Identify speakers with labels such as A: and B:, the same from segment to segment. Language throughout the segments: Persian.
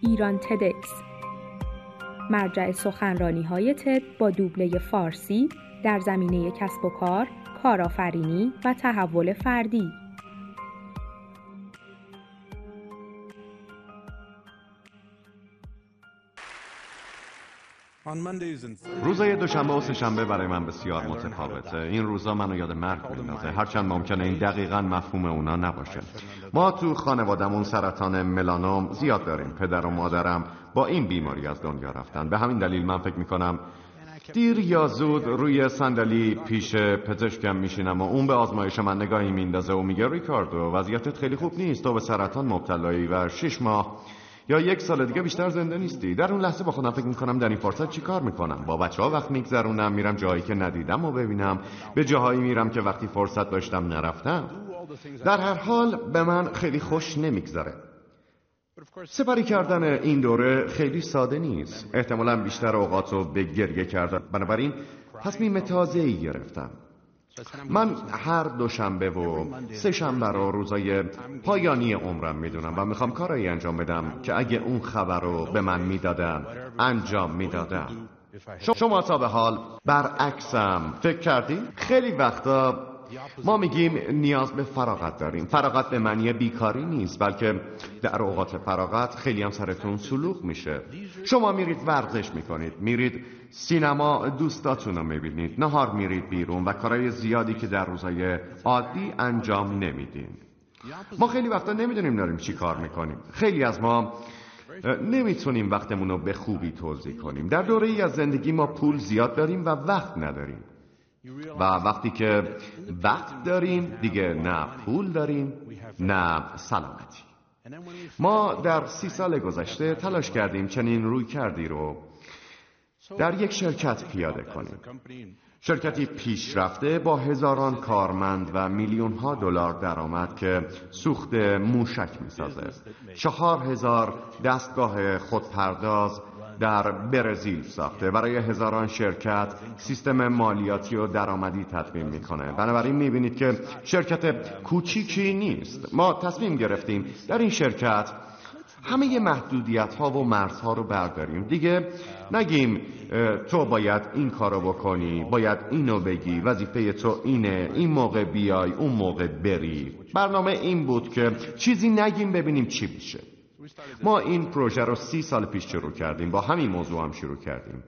A: ایران تدکس. مرجع سخنرانی های تد با دوبله فارسی در زمینه کسب و کار، کارآفرینی و تحول فردی.
B: روزای دوشنبه و سهشنبه برای من بسیار متفاوته. این روزا منو یاد مرگ میندازه. هرچند ممکنه این دقیقا مفهوم اونا نباشه. ما تو خانوادمون سرطان ملانوم زیاد داریم. پدر و مادرم با این بیماری از دنیا رفتن. به همین دلیل من فکر می‌کنم دیر یا زود روی صندلی پیش پزشکم میشینم و اون به آزمایش من نگاهی میندازه و میگه ریکاردو وضعیتت خیلی خوب نیست. تو به سرطان مبتلایی و شش ماه یا یک سال دیگه بیشتر زنده نیستی. در اون لحظه با خودم فکر می‌کنم در این فرصت چی کار می‌کنم؟ با بچه ها وقت میگذرونم میرم جایی که ندیدم و ببینم. به جاهایی میرم که وقتی فرصت داشتم نرفتم. در هر حال به من خیلی خوش نمیگذره. سپری کردن این دوره خیلی ساده نیست. احتمالا بیشتر اوقات رو به گریه کردن. بنابراین تصمیم تازه ای گرفتم. من هر دوشنبه و سه شنبه رو روزای پایانی عمرم می‌دونم و می‌خوام کارایی انجام بدم که اگه اون خبر رو به من می‌دادم انجام می‌دادم شما تا به حال برعکسم. فکر کردی؟ خیلی وقتا ما میگیم نیاز به فراغت داریم. فراغت به معنی بیکاری نیست بلکه در اوقات فراغت خیلی هم سرتون سلوک میشه. شما میرید ورزش می‌کنید میرید سینما دوستاتون رو می‌بینید نهار میرید بیرون و کارهای زیادی که در روزای عادی انجام نمیدین. ما خیلی وقتا نمی‌دونیم داریم چی کار می‌کنیم. خیلی از ما نمی‌تونیم وقتمون رو به خوبی توضیح کنیم. در دوره ای از زندگی ما پول زیاد داریم و وقت نداریم. و وقتی که وقت داریم دیگه نه پول داریم نه سلامتی. ما در سی سال گذشته تلاش کردیم چنین روی کردی رو در یک شرکت پیاده کنیم. شرکتی پیشرفته با هزاران کارمند و میلیون ها دلار درآمد که سوخت موشک می‌سازه. چهار هزار دستگاه خودپرداز در برزیل ساخته. برای هزاران شرکت سیستم مالیاتی و درآمدی تدوین می‌کنه. بنابراین می‌بینید که شرکت کوچیکی نیست. ما تصمیم گرفتیم در این شرکت همه محدودیت ها و مرزها رو برداریم. دیگه نگیم تو باید این کارو بکنی باید اینو بگی وظیفه تو اینه این موقع بیای اون موقع بری. برنامه این بود که چیزی نگیم ببینیم چی میشه. ما این پروژه رو سی سال پیش شروع کردیم با همین موضوع هم شروع کردیم.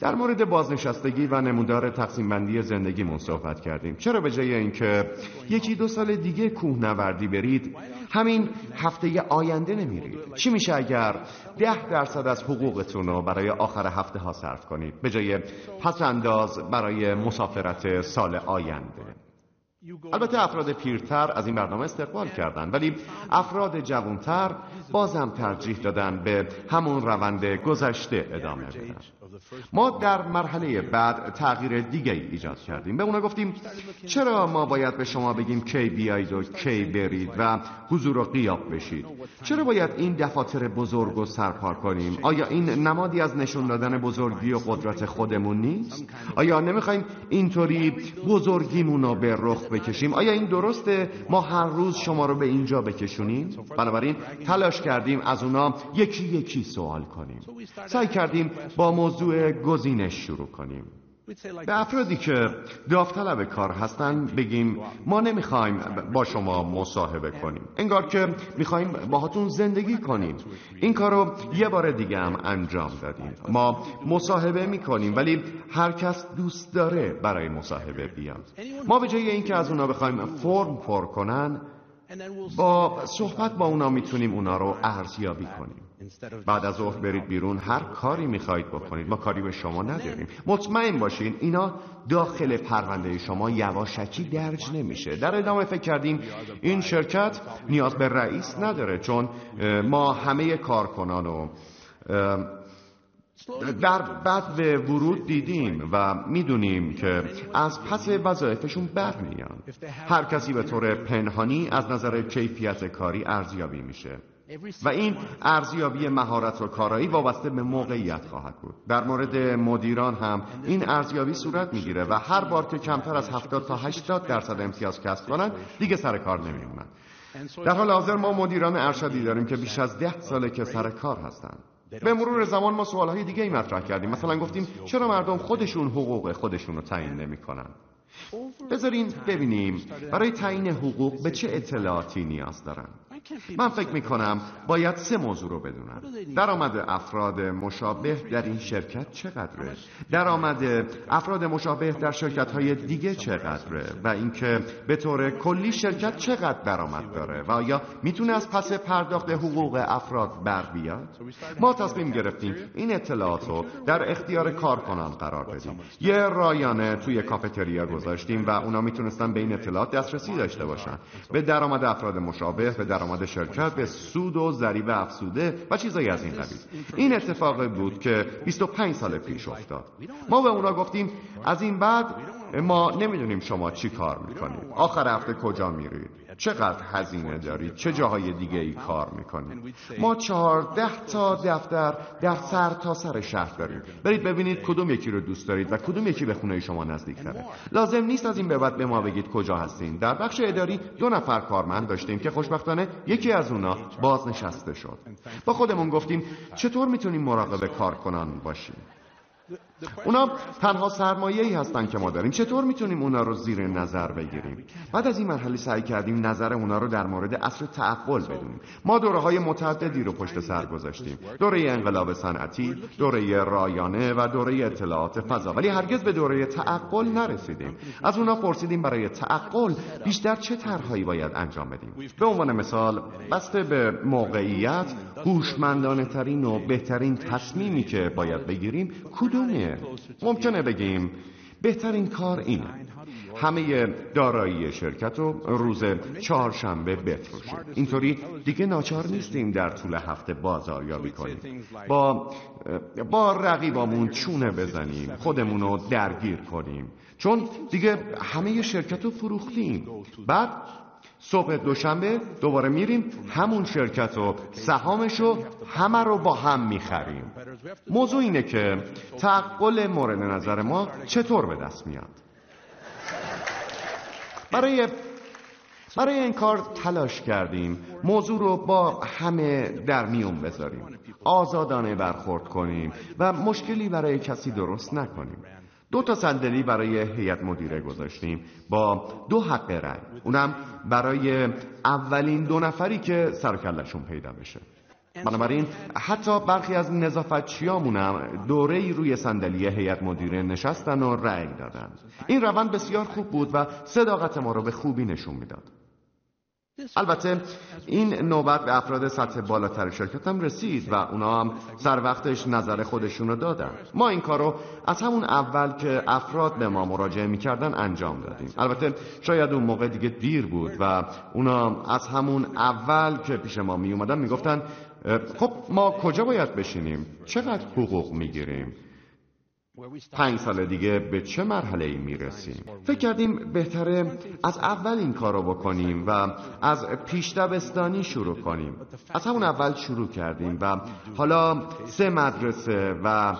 B: در مورد بازنشستگی و نمودار تقسیم بندی زندگیمون صحبت کردیم. چرا به جای اینکه یکی دو سال دیگه کوهنوردی برید همین هفته آینده نمیرید؟ چی میشه اگر ده درصد از حقوقتون رو برای آخر هفته ها صرف کنید؟ به جای پس انداز برای مسافرت سال آینده. البته افراد پیرتر از این برنامه استقبال کردند ولی افراد جوانتر بازم ترجیح دادن به همون روند گذشته ادامه بدن. ما در مرحله بعد تغییر دیگه ایجاد کردیم. به اونا گفتیم چرا ما باید به شما بگیم کی بیایید و کی برید و حضور و قیاب بشید؟ چرا باید این دفاتر بزرگ رو سرپار کنیم؟ آیا این نمادی از نشون دادن بزرگی و قدرت خودمون نیست؟ آیا نمی‌خوایم اینطوری بزرگیمون رو به رخ بکشیم؟ آیا این درسته ما هر روز شما رو به اینجا بکشونیم؟ بنابراین تلاش کردیم از اونا یکی یکی سوال کنیم. سعی کردیم با موضوع گزینش شروع کنیم. به افرادی که داوطلب کار هستن بگیم ما نمی‌خوایم با شما مصاحبه کنیم. انگار که می‌خوایم باهاتون زندگی کنیم. این کار رو یه بار دیگه هم انجام دادیم. ما مصاحبه می‌کنیم ولی هر کس دوست داره برای مصاحبه بیاد. ما به جای اینکه از اونا بخوایم فرم پر کنن با صحبت با اونا می‌تونیم اونا رو ارزیابی کنیم. بعد از ظهر برید بیرون هر کاری می‌خواهید بکنید. ما کاری به شما نداریم. مطمئن باشین اینا داخل پرونده شما یواشکی درج نمیشه. در ادامه فکر کردیم این شرکت نیاز به رئیس نداره چون ما همه کارکنان و در بعد به ورود دیدیم و می‌دونیم که از پس وظایفشون برمیان. هر کسی به طور پنهانی از نظر کیفیت کاری ارزیابی میشه. و این ارزیابی مهارت و کارایی وابسته به موقعیت خواهد بود. در مورد مدیران هم این ارزیابی صورت می‌گیره و هر بار که کمتر از 70 تا 80 درصد امتیاز کسب کنند دیگه سر کار نمیمونن در حال حاضر ما مدیران ارشدی داریم که بیش از ده ساله که سر کار هستند. به مرور زمان ما سوالهای دیگه ای مطرح کردیم. مثلا گفتیم چرا مردم خودشون حقوق خودشون رو تعیین نمی کنن بذارین ببینیم برای تعیین حقوق به چه اطلاعاتی نیاز دارن. من فکر می کنم باید سه موضوع رو بدونم درآمد افراد مشابه در این شرکت چقدره؟ درآمد افراد مشابه در شرکت های دیگه چقدره؟ و اینکه به طور کلی شرکت چقدر درآمد داره؟ و آیا می‌تونه از پس پرداخت حقوق افراد بر بیاد؟ ما تصمیم گرفتیم این اطلاعات رو در اختیار کارکنان قرار بدیم. یه رایانه توی کافتریا گذاشتیم و اونا می‌تونستن به این اطلاعات دسترسی داشته باشن. به درآمد افراد مشابه به درآمد شرکت به سود و ضریب افسوده و چیزایی از این قبیل. این اتفاق بود که 25 سال پیش افتاد. ما به اونا گفتیم از این بعد ما نمی‌دونیم شما چی کار می‌کنید. آخر هفته کجا میرید؟ چقدر هزینه دارید؟ چه جاهای دیگه ای کار می‌کنید؟ ما چهارده تا دفتر در سر تا سر شهر داریم. برید ببینید کدوم یکی رو دوست دارید و کدوم یکی به خونه شما نزدیک تره لازم نیست از این به بعد به ما بگید کجا هستین. در بخش اداری دو نفر کارمند داشتیم که خوشبختانه یکی از اونا بازنشسته شد. با خودمون گفتیم چطور می‌تونیم مراقب کارکنان باشیم؟ اونا تنها سرمایه ای هستن که ما داریم. چطور می‌تونیم اونا رو زیر نظر بگیریم؟ بعد از این مرحله سعی کردیم نظر اونا رو در مورد اصل تعقل بدونیم. ما دوره های متعددی رو پشت سر گذاشتیم. دوره انقلاب صنعتی دوره رایانه و دوره اطلاعات فضا. ولی هرگز به دوره تعقل نرسیدیم. از اونا پرسیدیم برای تعقل بیشتر چه طرحهایی باید انجام بدیم؟ به عنوان مثال بسته به موقعیت هوشمندانه ترین و بهترین تصمیمی که باید بگیریم کدومه؟ ممکنه بگیم بهترین کار اینه. همه دارایی شرکت رو روز چهارشنبه بفروشیم اینطوری دیگه ناچار نیستیم در طول هفته بازاریابی کنیم. با با رقیبامون چونه بزنیم خودمون رو درگیر کنیم. چون دیگه همه شرکت رو فروختیم. بعد صبح دوشنبه دوباره میریم همون شرکت و سهامش رو همه رو با هم می‌خریم. موضوع اینه که تعقل مورد نظر ما چطور به دست میاد؟ برای برای این کار تلاش کردیم. موضوع رو با همه در میون بذاریم. آزادانه برخورد کنیم و مشکلی برای کسی درست نکنیم. دو تا صندلی برای هیئت مدیره گذاشتیم. با دو حق رأی. اونم برای اولین دو نفری که سر پیدا بشه. بنابراین حتی برخی از نظافتچیامونم دوره ای روی صندلی هیئت مدیره نشستن و رأی دادن. این روند بسیار خوب بود و صداقت ما رو به خوبی نشون می‌داد. البته این نوبت به افراد سطح بالاتر شرکت هم رسید و اونا هم سر وقتش نظر خودشون رو دادن. ما این کار رو از همون اول که افراد به ما مراجعه می‌کردن انجام دادیم. البته شاید اون موقع دیگه دیر بود و اونا از همون اول که پیش ما می اومدن می‌گفتن خب ما کجا باید بشینیم؟ چقدر حقوق می‌گیریم؟ پنج سال دیگه به چه مرحله ای می‌رسیم؟ فکر کردیم بهتره از اول این کار رو بکنیم و از پیش دبستانی شروع کنیم. از همون اول شروع کردیم و حالا سه مدرسه و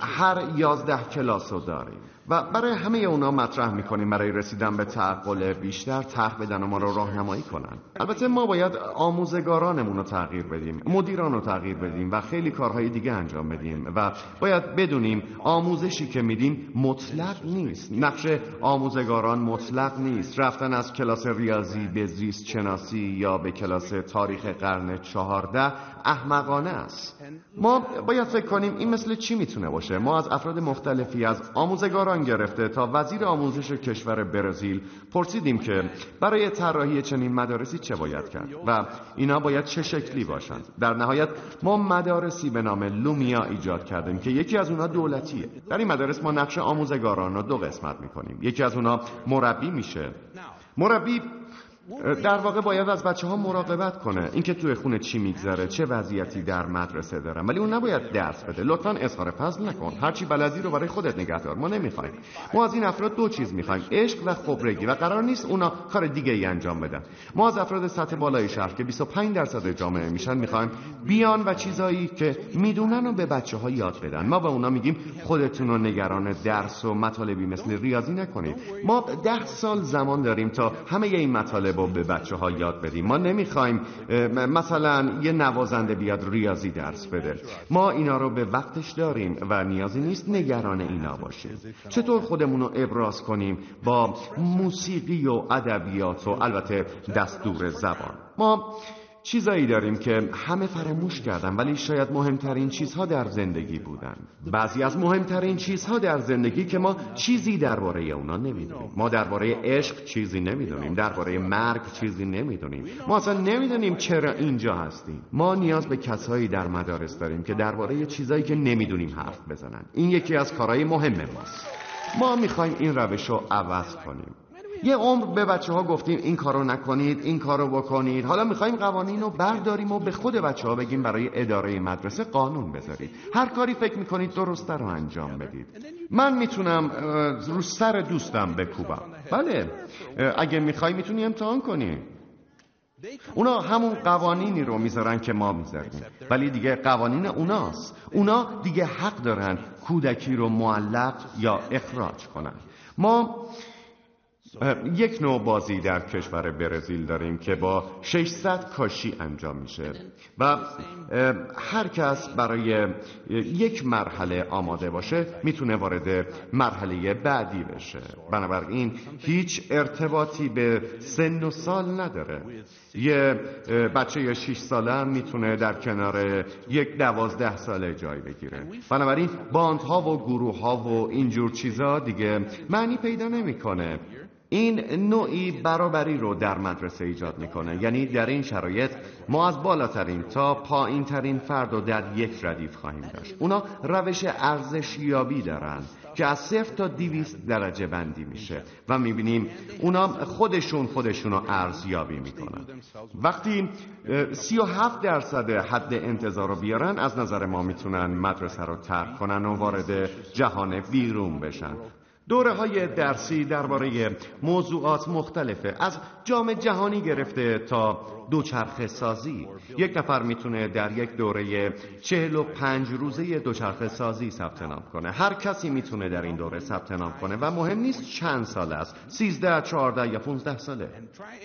B: هر یازده کلاس رو داریم. و برای همه اونا مطرح می‌کنیم برای رسیدن به تعقل بیشتر طرح بدن و ما رو راهنمایی کنن. البته ما باید آموزگارانمون رو تغییر بدیم مدیران رو تغییر بدیم و خیلی کارهای دیگه انجام بدیم و باید بدونیم آموزشی که میدیم مطلق نیست. نقش آموزگاران مطلق نیست. رفتن از کلاس ریاضی به زیست شناسی یا به کلاس تاریخ قرن چهارده احمقانه است. ما باید فکر کنیم این مثل چی می‌تونه باشه؟ ما از افراد مختلفی از آموزگاران گرفته تا وزیر آموزش کشور برزیل پرسیدیم که برای طراحی چنین مدارسی چه باید کرد و اینا باید چه شکلی باشند. در نهایت ما مدارسی به نام لومیا ایجاد کردیم که یکی از اونها دولتیه. در این مدارس ما نقش آموزگاران رو دو قسمت می‌کنیم. یکی از اونها مربی میشه. مربی در واقع باید از بچه ها مراقبت کنه. اینکه توی خونه چی میگذره چه وضعیتی در مدرسه دارن. ولی اون نباید درس بده. لطفا اظهار فضل نکن. هرچی بلدی رو برای خودت نگه دار ما نمی‌خوایم. ما از این افراد دو چیز می‌خوایم. عشق و خبرگی. و قرار نیست اونا کار دیگه ای انجام بدن. ما از افراد سطح بالای شهر که 25 درصد جامعه میشن می‌خوایم بیان و چیزایی که می‌دونن و به بچه ها یاد بدن. ما به اونا میگیم خودتون رو نگران درس و مطالبی مثل ریاضی نکنید. ما ده سال زمان داریم تا همه این مطالب مطالب رو به بچه ها یاد بدیم. ما نمی‌خوایم مثلا یه نوازنده بیاد ریاضی درس بده. ما اینا رو به وقتش داریم و نیازی نیست نگران اینا باشیم. چطور خودمون رو ابراز کنیم با موسیقی و ادبیات و البته دستور زبان؟ ما چیزایی داریم که همه فراموش کردن ولی شاید مهمترین چیزها در زندگی بودن. بعضی از مهمترین چیزها در زندگی که ما چیزی درباره اونا نمی‌دونیم. ما درباره عشق چیزی نمی‌دونیم. درباره مرگ چیزی نمی‌دونیم. ما اصلا نمی‌دونیم چرا اینجا هستیم. ما نیاز به کسایی در مدارس داریم که درباره چیزایی که نمی‌دونیم حرف بزنن. این یکی از کارهای مهم ماست. ما می‌خوایم این روش رو عوض کنیم. یه عمر به بچه ها گفتیم این کارو نکنید این کارو بکنید. حالا می‌خوایم قوانین رو برداریم و به خود بچه ها بگیم برای اداره مدرسه قانون بذارید. هر کاری فکر می‌کنید درسته رو انجام بدید. من می‌تونم رو سر دوستم بکوبم. بله. اگه می‌خوای می‌تونی امتحان کنی. اونا همون قوانینی رو می‌ذارن که ما می‌ذاریم. ولی دیگه قوانین اوناست. اونا دیگه حق دارن کودکی رو معلق یا اخراج کنن. ما یک نوع بازی در کشور برزیل داریم که با 600 کاشی انجام میشه. و هر کس برای یک مرحله آماده باشه می‌تونه وارد مرحله بعدی بشه. بنابراین هیچ ارتباطی به سن و سال نداره. یه بچه 6 ساله هم می‌تونه در کنار یک دوازده ساله جای بگیره. بنابراین باندها و گروه ها و اینجور چیزا دیگه معنی پیدا نمی‌کنه. این نوعی برابری رو در مدرسه ایجاد می‌کنه. یعنی در این شرایط ما از بالاترین تا پایین ترین فرد رو در یک ردیف خواهیم داشت. اونا روش ارزشیابی دارن که از صفر تا دیویست درجه بندی میشه و می‌بینیم اونا خودشون خودشون رو ارزیابی می‌کنن. وقتی سی و هفت درصد حد انتظار رو بیارن از نظر ما می‌تونن مدرسه رو ترک کنن و وارد جهان بیرون بشن. دوره های درسی درباره موضوعات مختلفه. از جام جهانی گرفته تا دوچرخه سازی. یک نفر می‌تونه در یک دوره چهل و پنج روزه دوچرخه سازی ثبت نام کنه. هر کسی می‌تونه در این دوره ثبت نام کنه و مهم نیست چند سال است. سیزده چهارده یا پونزده ساله.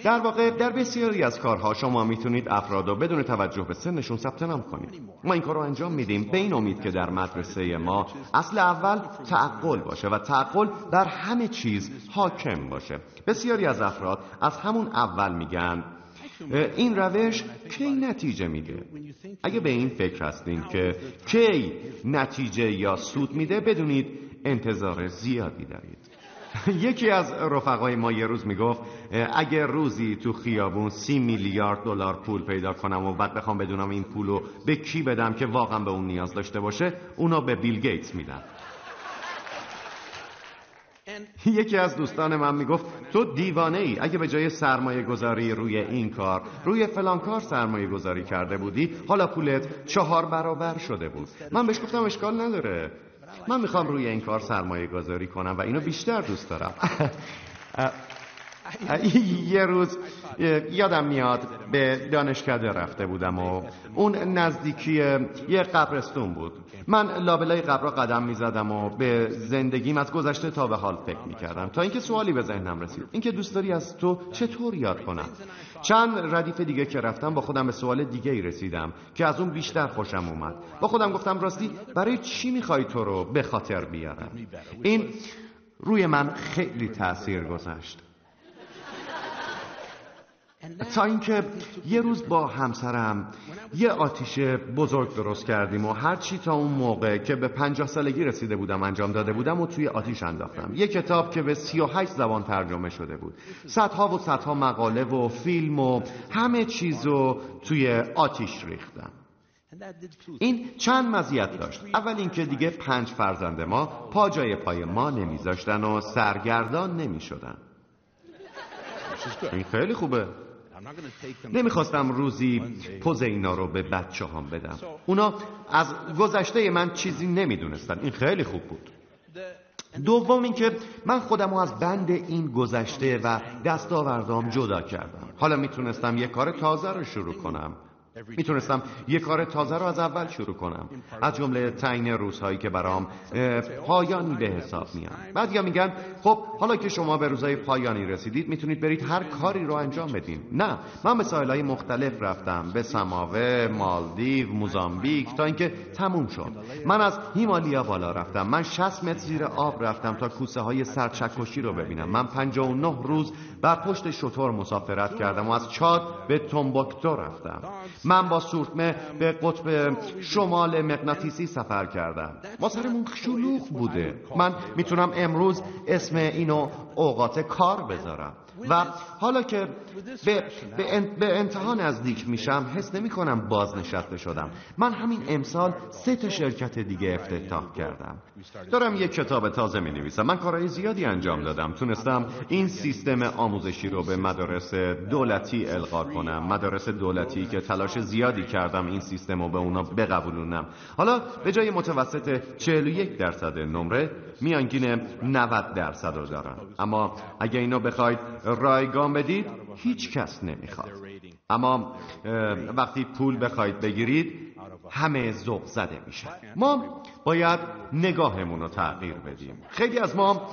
B: در واقع در بسیاری از کارها شما می‌تونید افراد رو بدون توجه به سنشون ثبت نام کنید. ما این کار رو انجام میدیم به این امید که در مدرسه ما اصل اول تعقل باشه و تعقل بر همه چیز حاکم باشه. بسیاری از افراد از همون اول میگن این روش کی نتیجه میده؟ اگه به این فکر هستین که کی نتیجه یا سود میده بدونید انتظار زیادی دارید. یکی از رفقای ما یه روز می‌گفت اگه روزی تو خیابون سی میلیارد دلار پول پیدا کنم و بعد بخوام بدونم این پولو به کی بدم که واقعا به اون نیاز داشته باشه اونا به بیل گیتس میدم یکی از دوستان من می‌گفت تو دیوانه ای اگه به جای سرمایه گذاری روی این کار روی فلان کار سرمایه گذاری کرده بودی حالا پولت چهار برابر شده بود. من بهش گفتم اشکال نداره. من می‌خوام روی این کار سرمایه گذاری کنم و اینو بیشتر دوست دارم. یه روز یادم میاد به دانشکده رفته بودم و اون نزدیکی یه قبرستون بود. من لابلای قبر قدم می‌زدم و به زندگیم از گذشته تا به حال فکر می‌کردم. تا اینکه سوالی به ذهنم رسید. اینکه دوست داری از تو چطور یاد کنم؟ چند ردیف دیگه که رفتم با خودم به سوال دیگه ای رسیدم که از اون بیشتر خوشم اومد. با خودم گفتم راستی برای چی می‌خوای تو رو به خاطر بیارم؟ این روی من خیلی تاثیر گذاشت. تا اینکه یه روز با همسرم یه آتیش بزرگ درست کردیم و هرچی تا اون موقع که به پنجاه سالگی رسیده بودم انجام داده بودم و توی آتیش انداختم. یه کتاب که به سی و هشت زبان ترجمه شده بود. صدها و صدها مقاله و فیلم و همه چیز رو توی آتیش ریختم. این چند مزیت داشت. اول اینکه دیگه پنج فرزند ما پا جای پای ما نمیذاشتن و سرگردان نمی‌شدن. این خیلی خوبه. نمی‌خواستم روزی پوز اینا رو به بچه هم بدم. اونا از گذشته من چیزی نمی‌دونستن. این خیلی خوب بود. دوم اینکه من خودم رو از بند این گذشته و دستاوردام جدا کردم. حالا می‌تونستم یه کار تازه رو شروع کنم. می‌تونستم یه کار تازه رو از اول شروع کنم. از جمله تعیین روزهایی که برام پایانی به حساب میان بعد یا میگن خب حالا که شما به روزهای پایانی رسیدید می‌تونید برید هر کاری رو انجام بدین. نه من به ساحلهای مختلف رفتم به سماوه مالدیو موزامبیک تا اینکه تموم شد. من از هیمالیا بالا رفتم. من 60 متر زیر آب رفتم تا کوسه های سرچکشی رو ببینم. من 59 روز بر پشت شطور مسافرت کردم و از چاد به تومبوکتو رفتم. من با سورتمه به قطب شمال مغناطیسی سفر کردم. ما سرمون شلوغ بوده. من می‌تونم امروز اسم اینو اوقات کار بذارم. و حالا که به, به, انتها نزدیک میشم حس نمی کنم بازنشسته شدم. من همین امسال سه تا شرکت دیگه افتتاح کردم. دارم یک کتاب تازه می نویسم. من کارهای زیادی انجام دادم. تونستم این سیستم آموزشی رو به مدارس دولتی القا کنم. مدارس دولتی که تلاش زیادی کردم این سیستم رو به اونا بقبولونم. حالا به جای متوسط 41 درصد نمره میانگین 90 درصد رو دارم. اما اگه اینو بخواید رایگان بدید هیچ کس نمی‌خواد. اما وقتی پول بخواید بگیرید همه ذوق زده میشن. ما باید نگاهمون رو تغییر بدیم. خیلی از ما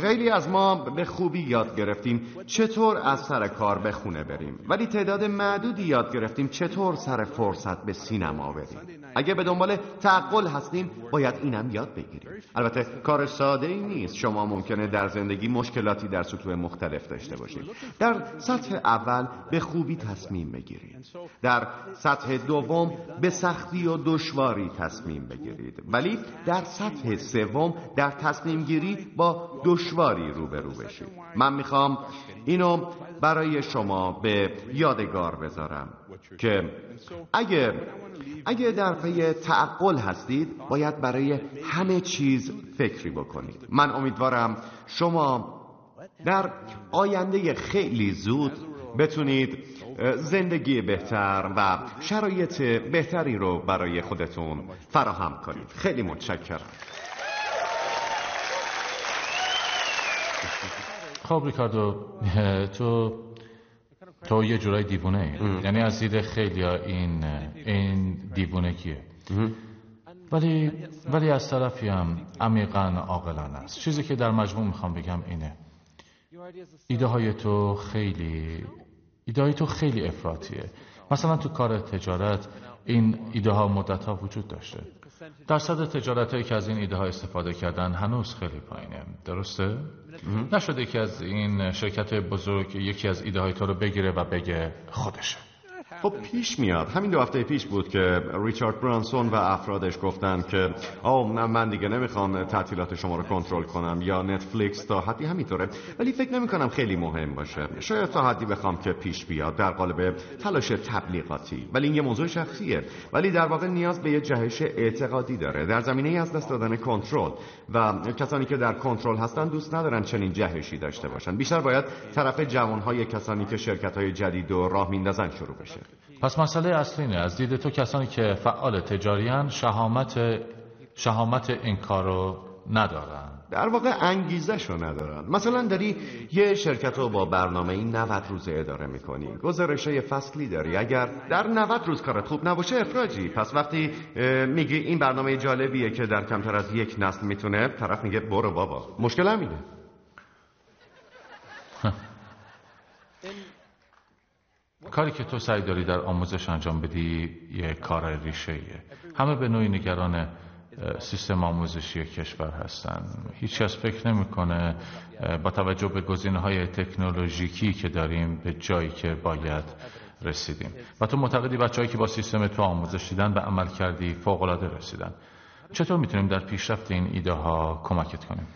B: خیلی از ما به خوبی یاد گرفتیم چطور از سر کار به خونه بریم. ولی تعداد معدودی یاد گرفتیم چطور سر فرصت به سینما بریم. اگه به دنبال تعقل هستیم باید اینم یاد بگیریم. البته کار ساده ای نیست. شما ممکنه در زندگی مشکلاتی در سطوح مختلف داشته باشید. در سطح اول به خوبی تصمیم بگیرید. در سطح دوم به سختی و دشواری تصمیم بگیرید. ولی در سطح سوم در تصمیم گیری با دشواری روبرو بشید. من می‌خوام اینو برای شما به یادگار بذارم که اگه اگه در پی تعقل هستید باید برای همه چیز فکری بکنید. من امیدوارم شما در آینده خیلی زود بتونید زندگی بهتر و شرایط بهتری رو برای خودتون فراهم کنید. خیلی متشکرم.
C: خب ریکاردو تو تو یه جورای دیوونه ای. یعنی از دید خیلی این این دیوونه کیه. ولی ولی از طرفی هم عمیقا عاقلانه است. چیزی که در مجموع می‌خوام بگم اینه. ایده های تو خیلی ایده های تو خیلی افراطیه. مثلا تو کار تجارت این ایده ها مدت ها وجود داشته. درصد تجارت هایی که از این ایده ها استفاده کردن هنوز خیلی پایینه. درسته؟ نشده که از این شرکت بزرگ یکی از ایده های تو رو بگیره و بگه خودشه.
B: خب پیش میاد. همین دو هفته پیش بود که ریچارد برانسون و افرادش گفتن که آه من دیگه نمی‌خوام تعطیلات شما رو کنترل کنم یا نتفلیکس تا حدی همینطوره. ولی فکر نمی کنم خیلی مهم باشه. شاید تا حدی بخوام که پیش بیاد در قالب تلاش تبلیغاتی. ولی این یه موضوع شخصیه. ولی در واقع نیاز به یه جهش اعتقادی داره. در زمینه از دست دادن کنترل و کسانی که در کنترل هستن دوست ندارن چنین جهشی داشته باشن. بیشتر باید طرف جوانهای کسانی که شرکت های جدید و راه میندازن شروع بشه.
C: پس مسئله اصلی اینه. از دید تو کسانی که فعال تجاریان شهامت شهامت این کارو ندارن.
B: در واقع انگیزش رو ندارن. مثلا داری یه شرکت رو با برنامه این 90 روزه اداره می‌کنی. گزارش فصلی داری. اگر در 90 روز کارت خوب نباشه افراجی پس وقتی میگی این برنامه جالبیه که در کمتر از یک نسل می‌تونه طرف میگه برو بابا. مشکل همینه
C: کاری که تو سعی داری در آموزش انجام بدی یه کار ریشه ایه. همه به نوعی نگران سیستم آموزشی کشور هستن. هیچ کس فکر نمی‌کنه با توجه به گزینه های تکنولوژیکی که داریم به جایی که باید رسیدیم. و تو معتقدی بچههایی که با سیستم تو آموزش دیدن به عمل کردی فوق العاده رسیدن. چطور می‌تونیم در پیشرفت این ایده ها کمکت کنیم؟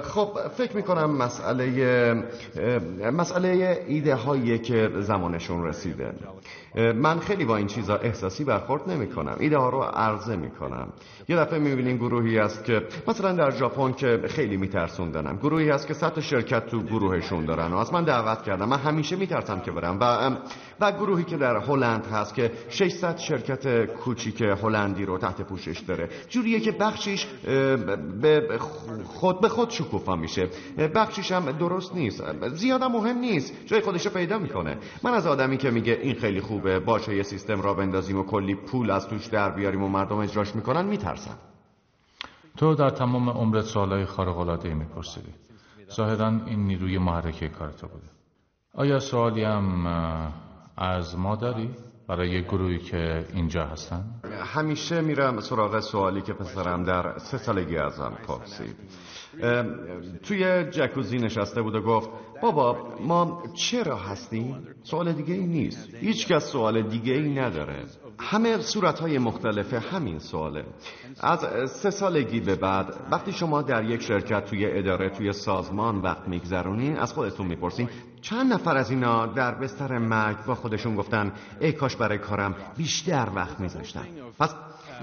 B: خب فکر می‌کنم مسئله مسئله ایده هایی که زمانشون رسیده. من خیلی با این چیزا احساسی برخورد نمی کنم ایده ها رو عرضه می کنم یه دفعه می بینیم گروهی هست که مثلا در ژاپن که خیلی میترسوندنم. گروهی هست که صد شرکت تو گروهشون دارن و از من دعوت کردم من همیشه میترسم که برم. و و گروهی که در هلند هست که 600 شرکت کوچیک هلندی رو تحت پوشش داره. جوریه که بخشیش به خود به خود شکوفا میشه. بخشیش هم درست نیست. زیادم مهم نیست. جای خودشو پیدا می‌کنه. من از آدمی که میگه این خیلی خوبه باشه یه سیستم را بندازیم و کلی پول از توش در بیاریم و مردم اجراش می‌کنن میترسم
C: تو در تمام عمرت سوالای خارق العاده میپرسیدی. ظاهرا این نیروی محرکه کارتو بوده. آیا سوالی هم از ما داری؟ برای گروهی که اینجا هستن؟
B: همیشه میرم سراغ سوالی که پسرم در سه سالگی ازم پرسید توی جکوزی نشسته بود و گفت بابا ما چرا هستیم؟ سوال دیگه ای نیست هیچکس سوال دیگه ای نداره همه صورت های مختلف همین سواله. از سه سالگی به بعد وقتی شما در یک شرکت توی اداره توی سازمان وقت میگذرونین از خودتون می‌پرسین چند نفر از اینا در بستر مرگ با خودشون گفتن ای کاش برای کارم بیشتر وقت میذاشتن. پس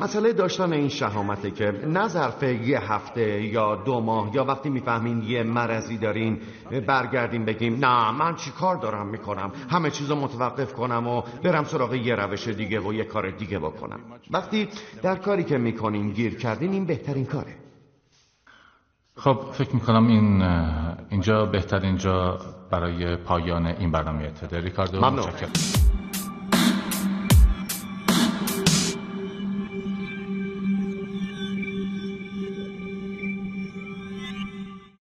B: مسئله داشتن این شهامته که نه ظرف یه هفته یا دو ماه یا وقتی می‌فهمین یه مرضی دارین برگردیم بگیم نه من چی کار دارم می‌کنم؟ همه چیزو متوقف کنم و برم سراغ یه روش دیگه و یه کار دیگه بکنم. وقتی در کاری که می‌کنین گیر کردین این بهترین کاره.
C: خب فکر می‌کنم این اینجا بهترین جا برای پایان این برنامه ریکاردو
B: ممنون.